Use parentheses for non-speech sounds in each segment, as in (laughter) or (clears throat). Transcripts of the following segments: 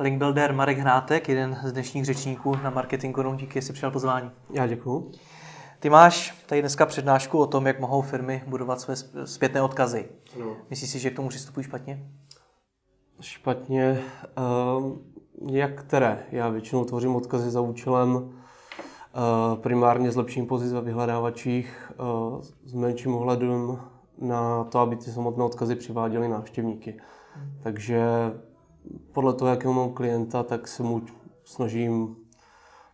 Linkbuilder Marek Hnátek, jeden z dnešních řečníků na Marketing Konou. Díky, že jsi přijal pozvání. Já děkuju. Ty máš tady dneska přednášku o tom, jak mohou firmy budovat své zpětné odkazy. No. Myslíš si, že k tomu přistupují špatně? Špatně. Uh, jak které? Já většinou tvořím odkazy za účelem uh, primárně zlepšení pozic ve vyhledávačích uh, s menším ohledem na to, aby ty samotné odkazy přiváděly návštěvníky. Hmm. Takže podle toho, jakého mám klienta, tak se mu snažím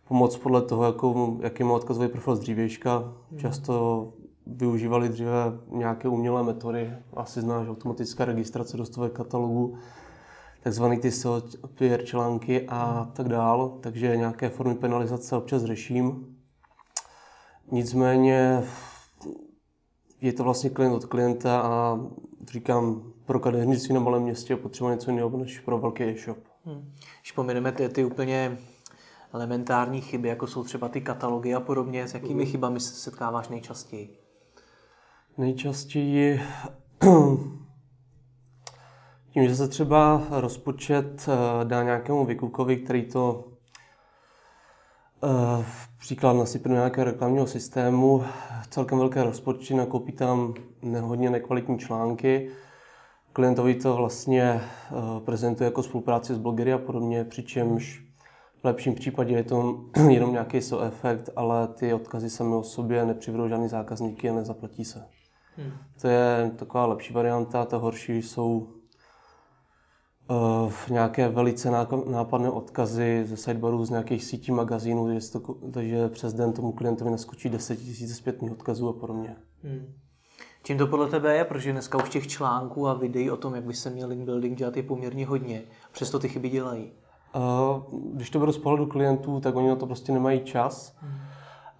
pomoct podle toho, jakou, jaký má odkazový profil z dřívějška. Hmm. Často využívali dříve nějaké umělé metody, asi znáš automatická registrace do stovek katalogů, takzvaný ty peer články a tak dál, takže nějaké formy penalizace občas řeším. Nicméně je to vlastně klient od klienta a říkám, pro kadeřnictví na malém městě potřeba něco jiného než pro velký e-shop. Hmm. Když pomineme ty, ty úplně elementární chyby, jako jsou třeba ty katalogy a podobně, s jakými hmm. chybami se setkáváš nejčastěji? Nejčastěji (clears throat) tím, že se třeba rozpočet eh, dá nějakému vykukovi, který to uh, příklad nasypne do nějakého reklamního systému, celkem velké rozpočty, nakoupí tam hodně nekvalitní články, klientovi to vlastně uh, prezentuje jako spolupráci s blogery a podobně, přičemž v lepším případě je to (clears throat) jenom nějaký so efekt, ale ty odkazy sami o sobě nepřivedou žádný zákazníky a nezaplatí se. Hmm. To je taková lepší varianta, ta horší jsou v nějaké velice nápadné odkazy ze sidebarů z nějakých sítí magazínů, takže přes den tomu klientovi naskočí 10 000 zpětných odkazů a podobně. Hmm. Čím to podle tebe je? Protože dneska už těch článků a videí o tom, jak by se měl link building dělat, je poměrně hodně. Přesto ty chyby dělají. Když to beru z pohledu klientů, tak oni na to prostě nemají čas. Hmm.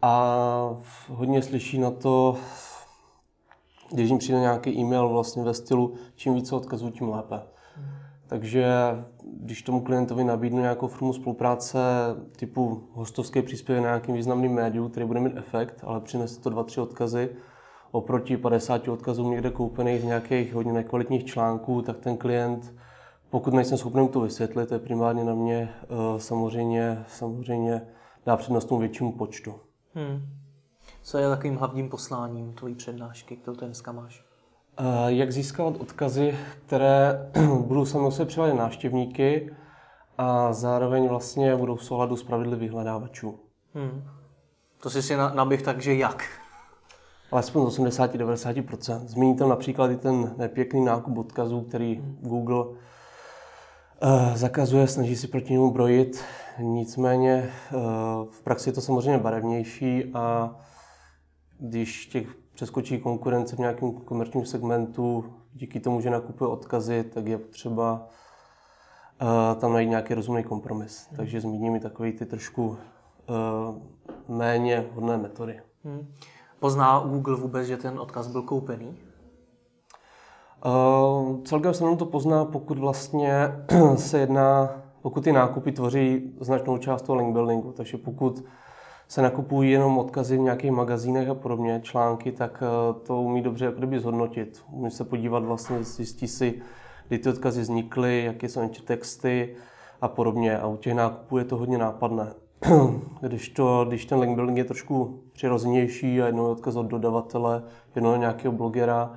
A hodně slyší na to, když jim přijde nějaký e-mail vlastně ve stylu, čím více odkazů, tím lépe. Takže když tomu klientovi nabídnu nějakou formu spolupráce typu hostovské příspěvek na nějakým významným médiu, který bude mít efekt, ale přinese to dva, tři odkazy, oproti 50 odkazům někde koupených z nějakých hodně nekvalitních článků, tak ten klient, pokud nejsem schopný to vysvětlit, to je primárně na mě, eh, samozřejmě, samozřejmě dá přednost tomu většímu počtu. Hmm. Co je takovým hlavním posláním tvojí přednášky, kterou dneska máš? jak získat odkazy, které (clears throat) budou sami se přivádět návštěvníky a zároveň vlastně budou v souladu s pravidly vyhledávačů. Hmm. To si si naběh tak, že jak? Alespoň z 80-90%. Zmíní tam například i ten nepěkný nákup odkazů, který. Google uh, zakazuje, snaží si proti němu brojit. Nicméně uh, v praxi je to samozřejmě barevnější a když těch přeskočí konkurence v nějakém komerčním segmentu, díky tomu, že nakupuje odkazy, tak je potřeba uh, tam najít nějaký rozumný kompromis. Hmm. Takže zmíním i takové ty trošku uh, méně hodné metody. Hmm. Pozná Google vůbec, že ten odkaz byl koupený? Uh, celkem se to pozná, pokud vlastně (clears throat) se jedná, pokud ty nákupy tvoří značnou část toho link buildingu. Takže pokud se nakupují jenom odkazy v nějakých magazínech a podobně, články, tak eh, to umí dobře jako kdyby zhodnotit. Umí se podívat vlastně, zjistí si, kdy ty odkazy vznikly, jaké jsou texty a podobně. A u těch nákupů je to hodně nápadné. (clears throat) když, to, když ten link building je trošku přirozenější a jednou je odkaz od dodavatele, jednou od nějakého blogera,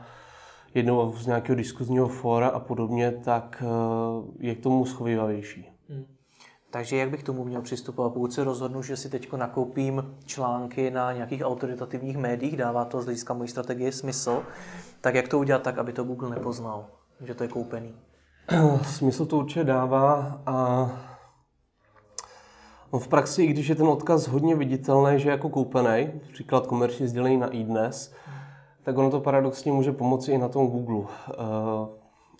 jednou z nějakého diskuzního fóra a podobně, tak eh, je k tomu schovývavější. Hmm. Takže jak bych tomu měl přistupovat? Pokud se rozhodnu, že si teď nakoupím články na nějakých autoritativních médiích, dává to z hlediska mojí strategie smysl, tak jak to udělat tak, aby to Google nepoznal, že to je koupený? (clears throat) Smysl to určitě dává a v praxi, i když je ten odkaz hodně viditelný, že jako koupený, příklad komerční sdělení na iDnes, tak ono to paradoxně může pomoci i na tom Google. Uh,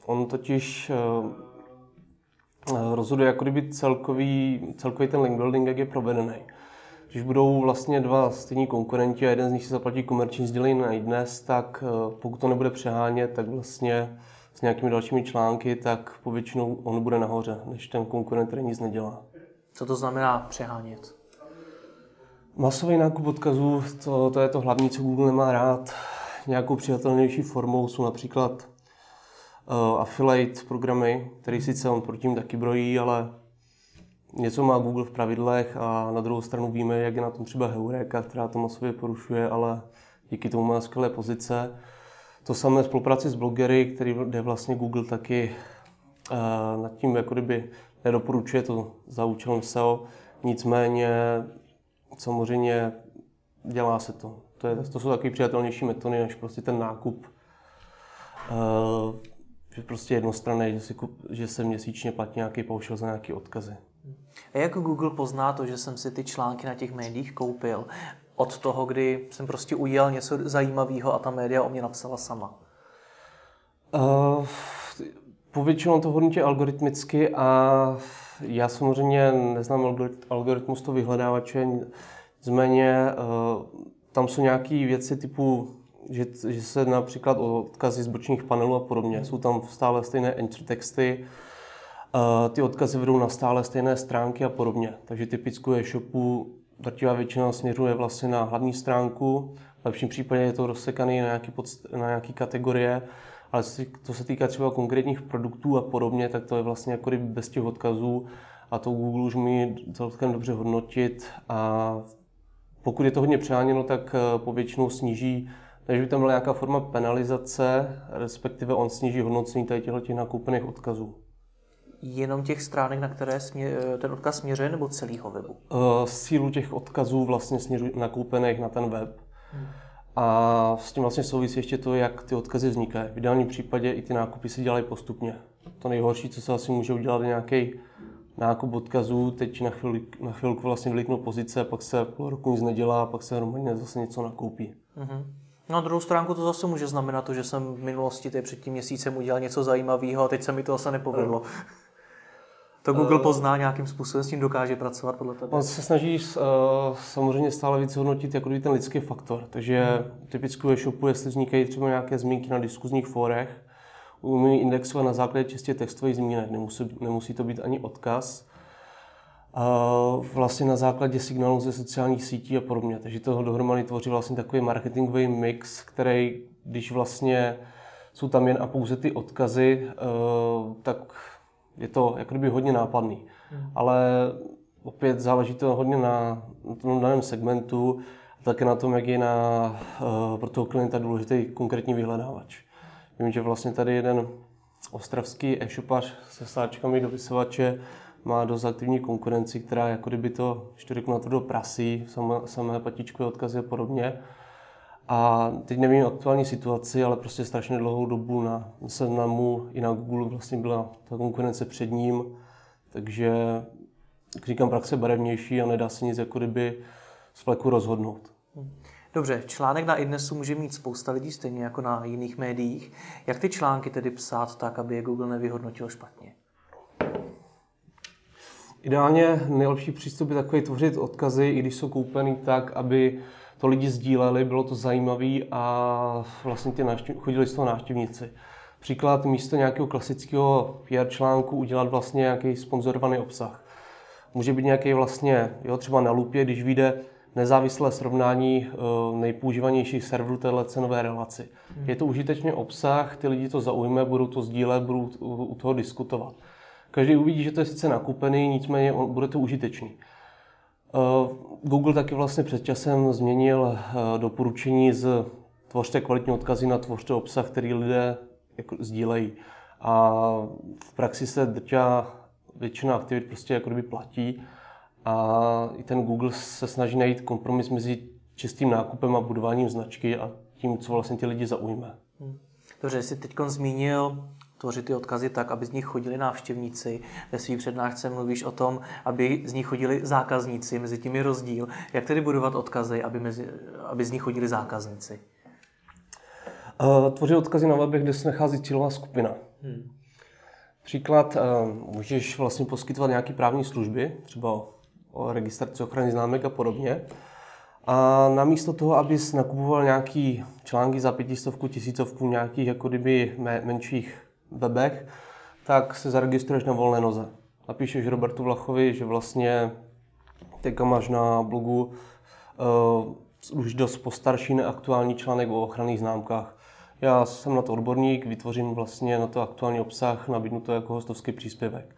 on totiž uh, rozhoduje jako kdyby celkový, celkový ten link building, jak je provedený. Když budou vlastně dva stejní konkurenti a jeden z nich si zaplatí komerční sdělení na dnes, tak pokud to nebude přehánět, tak vlastně s nějakými dalšími články, tak povětšinou on bude nahoře, než ten konkurent, který nic nedělá. Co to znamená přehánět? Masový nákup odkazů, to, to je to hlavní, co Google nemá rád. Nějakou přijatelnější formou jsou například uh, affiliate programy, který sice on proti taky brojí, ale něco má Google v pravidlech a na druhou stranu víme, jak je na tom třeba Heureka, která to masově porušuje, ale díky tomu má skvělé pozice. To samé spolupráci s blogery, který jde vlastně Google taky uh, nad tím, jako kdyby nedoporučuje to za účelem SEO, nicméně samozřejmě dělá se to. To, je, to jsou takové přijatelnější metody, než prostě ten nákup. Uh, že prostě jednostranné, že, si kup, že se měsíčně platí nějaký paušal za nějaké odkazy. A jak Google pozná to, že jsem si ty články na těch médiích koupil? Od toho, kdy jsem prostě ujel něco zajímavého a ta média o mě napsala sama? Uh, povětšinou to hodnotí algoritmicky a já samozřejmě neznám algoritmus to vyhledávače, nicméně uh, tam jsou nějaké věci typu že, že se například odkazy z bočních panelů a podobně, jsou tam stále stejné entry texty, ty odkazy vedou na stále stejné stránky a podobně. Takže typickou e-shopu drtivá většina směřuje vlastně na hlavní stránku, v lepším případě je to rozsekané na nějaké kategorie, ale to se týká třeba konkrétních produktů a podobně, tak to je vlastně jako bez těch odkazů a to Google už umí celkem dobře hodnotit a pokud je to hodně přeháněno, tak eh, povětšinou sníží takže by tam byla nějaká forma penalizace, respektive on sníží hodnocení tady těchto těch nakoupených odkazů. Jenom těch stránek, na které smě, ten odkaz směřuje, nebo celého webu? Uh, sílu těch odkazů vlastně směřuje nakoupených na ten web. Hmm. A s tím vlastně souvisí ještě to, jak ty odkazy vznikají. V ideálním případě i ty nákupy se dělají postupně. To nejhorší, co se asi může udělat, je nějaký nákup odkazů, teď na, chvíli, na chvilku vlastně vliknou pozice, pak se půl roku nic nedělá, pak se hromadně zase něco nakoupí. Mm-hmm. Na druhou stránku to zase může znamenat to, že jsem v minulosti teď před tím měsícem udělal něco zajímavého a teď se mi to zase nepovedlo. To Google uh, pozná nějakým způsobem, s tím dokáže pracovat podle tebe? On se snaží uh, samozřejmě stále více hodnotit jako ten lidský faktor. Takže hmm. typickou e-shopu, jestli vznikají třeba nějaké zmínky na diskuzních fórech, umí indexovat na základě čistě textových zmínek, nemusí, nemusí to být ani odkaz vlastně na základě signálů ze sociálních sítí a podobně. Takže toho dohromady tvoří vlastně takový marketingový mix, který, když vlastně jsou tam jen a pouze ty odkazy, eh, tak je to jako kdyby hodně nápadný. Hmm. Ale opět záleží to hodně na, tom daném segmentu a také na tom, jak je na, eh, pro toho klienta důležitý konkrétní vyhledávač. Vím, že vlastně tady jeden ostravský e-shopař se sáčkami do vysavače má dost aktivní konkurenci, která jako kdyby to, když to řeknu na to do prasí, samé, samé patičkové odkazy a podobně. A teď nevím aktuální situaci, ale prostě strašně dlouhou dobu na Seznamu i na Google vlastně byla ta konkurence před ním, takže jak říkám, praxe barevnější a nedá se nic jako kdyby z fleku rozhodnout. Dobře, článek na Idnesu může mít spousta lidí, stejně jako na jiných médiích. Jak ty články tedy psát tak, aby je Google nevyhodnotil špatně? Ideálně nejlepší přístup je takový tvořit odkazy, i když jsou koupeny tak, aby to lidi sdíleli, bylo to zajímavé a vlastně ty návštěv, chodili z toho návštěvníci. Příklad místo nějakého klasického PR článku udělat vlastně nějaký sponzorovaný obsah. Může být nějaký vlastně, jo, třeba na lupě, když vyjde nezávislé srovnání uh, nejpoužívanějších serverů téhle cenové relaci. Hmm. Je to užitečný obsah, ty lidi to zaujme, budou to sdílet, budou u toho diskutovat. Každý uvidí, že to je sice nakupený, nicméně on, bude to užitečný. Eh, Google taky vlastně před časem změnil eh, doporučení z tvořte kvalitní odkazy na tvořte obsah, který lidé jako sdílejí. A v praxi se drťá většina aktivit prostě jako kdyby platí a i ten Google se snaží najít kompromis mezi čistým nákupem a budováním značky a tím, co vlastně ty lidi zaujme. Hmm. Dobře, jsi teď zmínil tvořit ty odkazy tak, aby z nich chodili návštěvníci. Ve svých přednášce mluvíš o tom, aby z nich chodili zákazníci, mezi tím je rozdíl. Jak tedy budovat odkazy, aby, mezi, aby z nich chodili zákazníci? Uh, tvořit odkazy na webech, kde se nachází cílová skupina. Hmm. Příklad, uh, můžeš vlastně poskytovat nějaké právní služby, třeba o, o registraci ochrany známek a podobně. A namísto toho, abys nakupoval nějaký články za pětistovku, tisícovku, nějakých jako kdyby menších webech, tak se zaregistruješ na volné noze. Napíšeš Robertu Vlachovi, že vlastně teďka máš na blogu uh, už dost postarší neaktuální článek o ochranných známkách. Já jsem na to odborník, vytvořím vlastně na to aktuální obsah, nabídnu to jako hostovský příspěvek.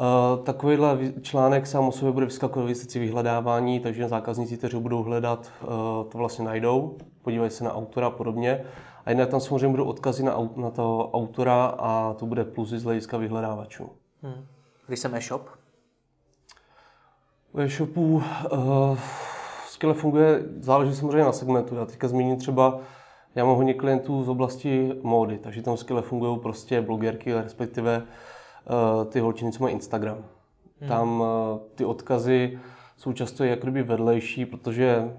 Uh, takovýhle článek sám o sobě bude vyskakovat v vyhledávání, takže zákazníci, kteří budou hledat, uh, to vlastně najdou, podívají se na autora a podobně. A jinak tam samozřejmě budou odkazy na, na toho autora a to bude plusy z hlediska vyhledávačů. Hmm. Když jsem e-shop? U e-shopu uh, skvěle funguje, záleží samozřejmě na segmentu. Já teďka zmíním třeba, já mám hodně klientů z oblasti módy, takže tam skvěle fungují prostě blogerky, respektive uh, ty holčiny, co mají Instagram. Hmm. Tam uh, ty odkazy jsou často jak kdyby vedlejší, protože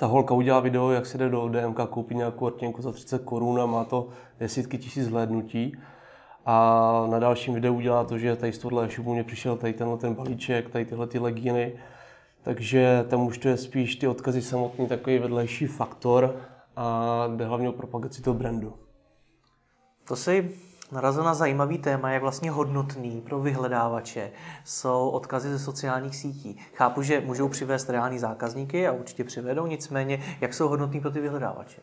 ta holka udělá video, jak se jde do DMK, koupí nějakou ortěnku za 30 korun a má to desítky tisíc zhlédnutí. A na dalším videu udělá to, že tady z tohle e-shopu mě přišel tady tenhle ten balíček, tady tyhle ty legíny. Takže tam už to je spíš ty odkazy samotný takový vedlejší faktor a jde hlavně o propagaci toho brandu. To si narazil na zajímavý téma, jak vlastně hodnotný pro vyhledávače jsou odkazy ze sociálních sítí. Chápu, že můžou přivést reální zákazníky a určitě přivedou, nicméně jak jsou hodnotný pro ty vyhledávače?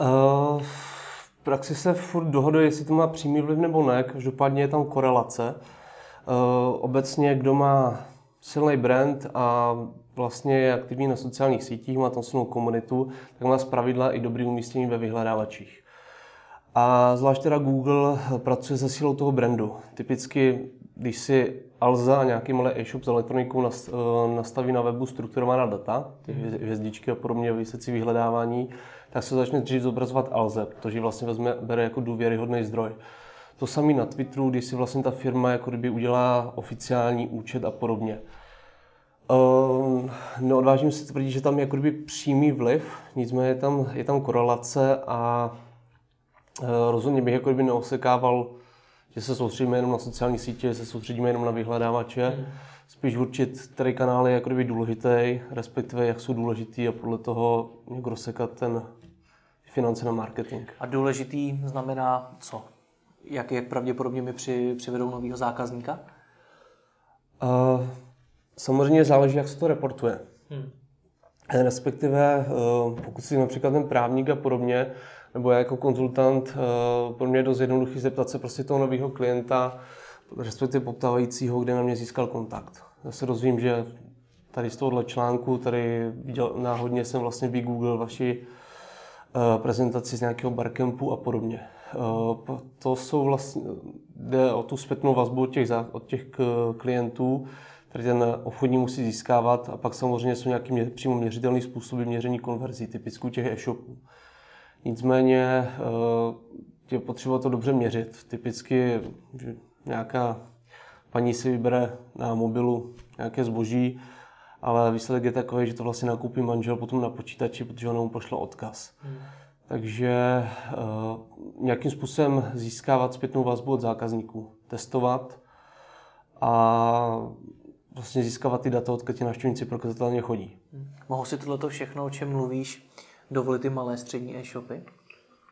Uh, v praxi se furt dohoduje, jestli to má přímý vliv nebo ne, každopádně je tam korelace. Uh, obecně, kdo má silný brand a vlastně je aktivní na sociálních sítích, má tam silnou komunitu, tak má zpravidla i dobrý umístění ve vyhledávačích. A zvlášť teda Google pracuje se sílou toho brandu. Typicky, když si Alza, nějaký malý e-shop s elektronikou eh, nastaví na webu strukturovaná data, ty hvězdičky a podobně, výsledci vyhledávání, tak se začne dřív zobrazovat Alze, protože vlastně vezme, bere jako důvěryhodný zdroj. To samé na Twitteru, když si vlastně ta firma jako kdyby udělá oficiální účet a podobně. Um, neodvážím si tvrdit, že tam je jako kdyby přímý vliv, nicméně je tam, je tam korelace a rozhodně bych jako kdyby neosekával, že se soustředíme jenom na sociální sítě, že se soustředíme jenom na vyhledávače. Hmm. Spíš určit, který kanál je jako kdyby důležitý, respektive jak jsou důležitý a podle toho jak rozsekat ten finance na marketing. A důležitý znamená co? Jak, jak pravděpodobně mi při, přivedou nového zákazníka? Uh, samozřejmě záleží, jak se to reportuje. Hmm. Respektive, uh, pokud si například ten právník a podobně, nebo já jako konzultant, uh, pro mě je dost jednoduchý zeptat se prostě toho nového klienta, respektive poptávajícího, kde na mě získal kontakt. Já se dozvím, že tady z tohohle článku, tady viděl, náhodně jsem vlastně Google vaši prezentaci z nějakého barkempu a podobně. To jsou vlastně, jde o tu zpětnou vazbu od těch, od těch klientů, který ten obchodní musí získávat a pak samozřejmě jsou nějaký mě, přímo měřitelný způsoby měření konverzí, typicků těch e-shopů. Nicméně eh, je potřeba to dobře měřit. Typicky, že nějaká paní si vybere na mobilu nějaké zboží, ale výsledek je takový, že to vlastně nakoupí manžel potom na počítači, protože on mu pošle odkaz. Hmm. Takže uh, nějakým způsobem získávat zpětnou vazbu od zákazníků, testovat a vlastně získávat ty data, odkud ti návštěvníci prokazatelně chodí. Hmm. Mohou si tohle všechno, o čem mluvíš, dovolit ty malé střední e-shopy?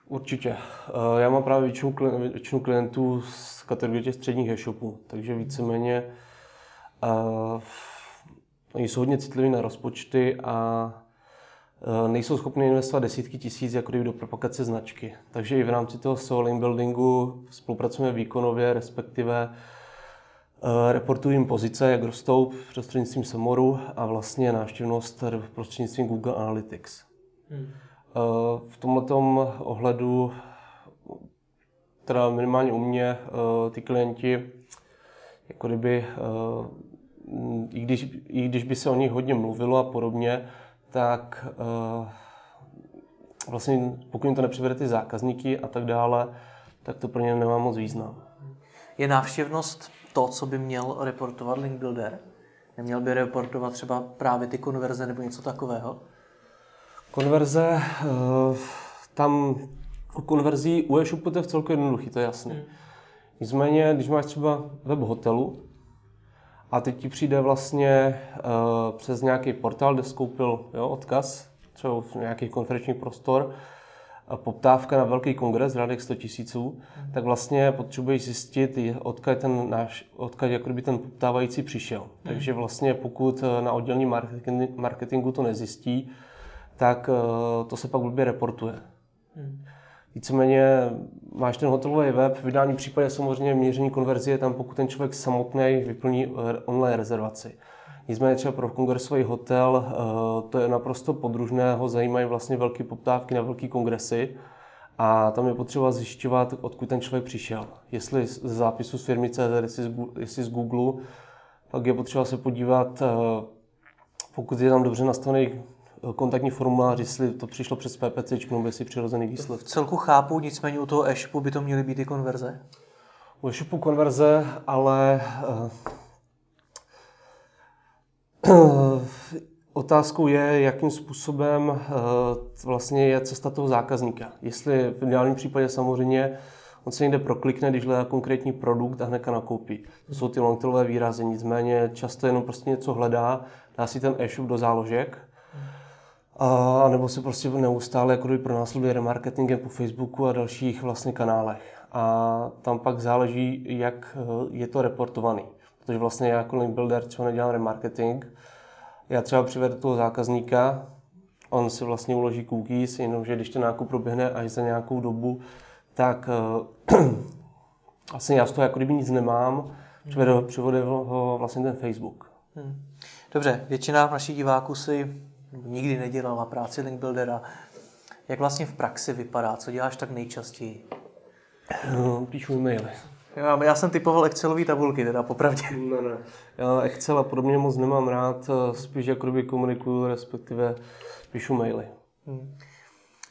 Určitě. Eh, já mám právě většinu, většinu klientů z kategorie těch středních e-shopů, takže víceméně uh, oni jsou hodně citliví na rozpočty a uh, nejsou schopni investovat desítky tisíc jako do propagace značky. Takže i v rámci toho SEO link buildingu spolupracujeme výkonově, respektive uh, reportují jim pozice, jak rostou prostřednictvím Semoru a vlastně návštěvnost prostřednictvím Google Analytics. Hmm. Eh, v tomto ohledu, teda minimálně u mě, eh, ty klienti, jako kdyby, eh, i když, i když by se o nich hodně mluvilo a podobně, tak vlastně pokud jim to nepřivede ty zákazníky a tak dále, tak to pro ně nemá moc význam. Je návštěvnost to, co by měl reportovat Link Builder? Neměl by reportovat třeba právě ty konverze nebo něco takového? Konverze, eh, tam u konverzí u e-shopu to je v celku jednoduchý, to je jasný. Hmm. Nicméně, když máš třeba web hotelu a teď ti přijde vlastně uh, přes nějaký portál, kde skoupil jo, odkaz, třeba v nějaký konferenční prostor, poptávka na velký kongres, řádek 100 tisíců, hmm. tak vlastně potřebuješ zjistit, odkud ten náš, odkud jakoby ten poptávající přišel. Hmm. Takže vlastně pokud eh, na oddělení marketingu to nezjistí, tak eh, to se pak blbě reportuje. Hmm. víceméně máš ten hotelový web, v ideálním případě samozřejmě měření konverzie tam, pokud ten člověk samotný vyplní online rezervaci. Nicméně třeba pro kongresový hotel eh, to je naprosto podružné, ho zajímají vlastně velké poptávky na velké kongresy a tam je potřeba zjišťovat, odkud ten člověk přišel. Jestli z zápisu z firmy CZ, jestli z Google, pak je potřeba se podívat, eh, pokud je tam dobře nastavený eh, kontaktní formulář, jestli to přišlo přes PPC, nebo jestli přirozený výsledek. V celku chápu, nicméně u toho e-shopu by to měly být i konverze? U e-shopu konverze, ale Otázkou je, jakým způsobem eh, vlastně je cesta toho zákazníka. Jestli v ideálním případě samozřejmě on se někde proklikne, když hledá konkrétní produkt a hnedka nakoupí. To jsou ty longtailové výrazy, nicméně často jenom prostě něco hledá, dá si ten e-shop do záložek, a nebo se prostě neustále jako pro následuje remarketingem po Facebooku a dalších vlastně kanálech. A tam pak záleží, jak eh, je to reportovaný. Protože vlastně já jako link builder třeba nedělám remarketing. Já třeba přivedu toho zákazníka, on si vlastně uloží cookies, jenomže když ten nákup proběhne až za nějakou dobu, tak uh, (clears throat) vlastně já z toho jako kdyby nic nemám, přivedu, přivede ho vlastně ten Facebook. Hmm. Dobře, většina našich diváků si nikdy nedělala práci link buildera. Jak vlastně v praxi vypadá? Co děláš tak nejčastěji? No, píšu e-maily. Já, já jsem typoval Excelové tabulky, teda popravdě. Ne, ne. Já Excel a podobně moc nemám rád, eh, spíš jako kdyby komunikuju, respektive píšu maily. Hmm.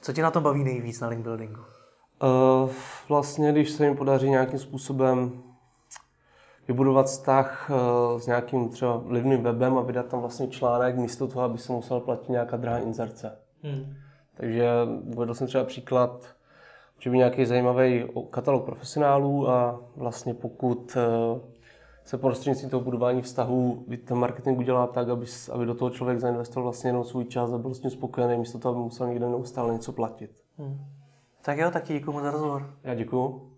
Co tě na tom baví nejvíc na link buildingu? Uh, vlastně, když se jim podaří nějakým způsobem vybudovat vztah uh, s nějakým třeba lidným webem a vydat tam vlastně článek místo toho, aby se musel platit nějaká drahá inzerce. Hmm. Takže uvedl jsem třeba příklad že by nějaký zajímavý katalog profesionálů a vlastně pokud eh, se prostřednictvím toho budování vztahů ten marketing udělá tak, aby, aby do toho člověk zainvestoval vlastně jenom svůj čas a byl s tím spokojený, místo toho, aby musel někde neustále něco platit. Hmm. Tak jo, tak děkuji za rozhovor. Já děkuji.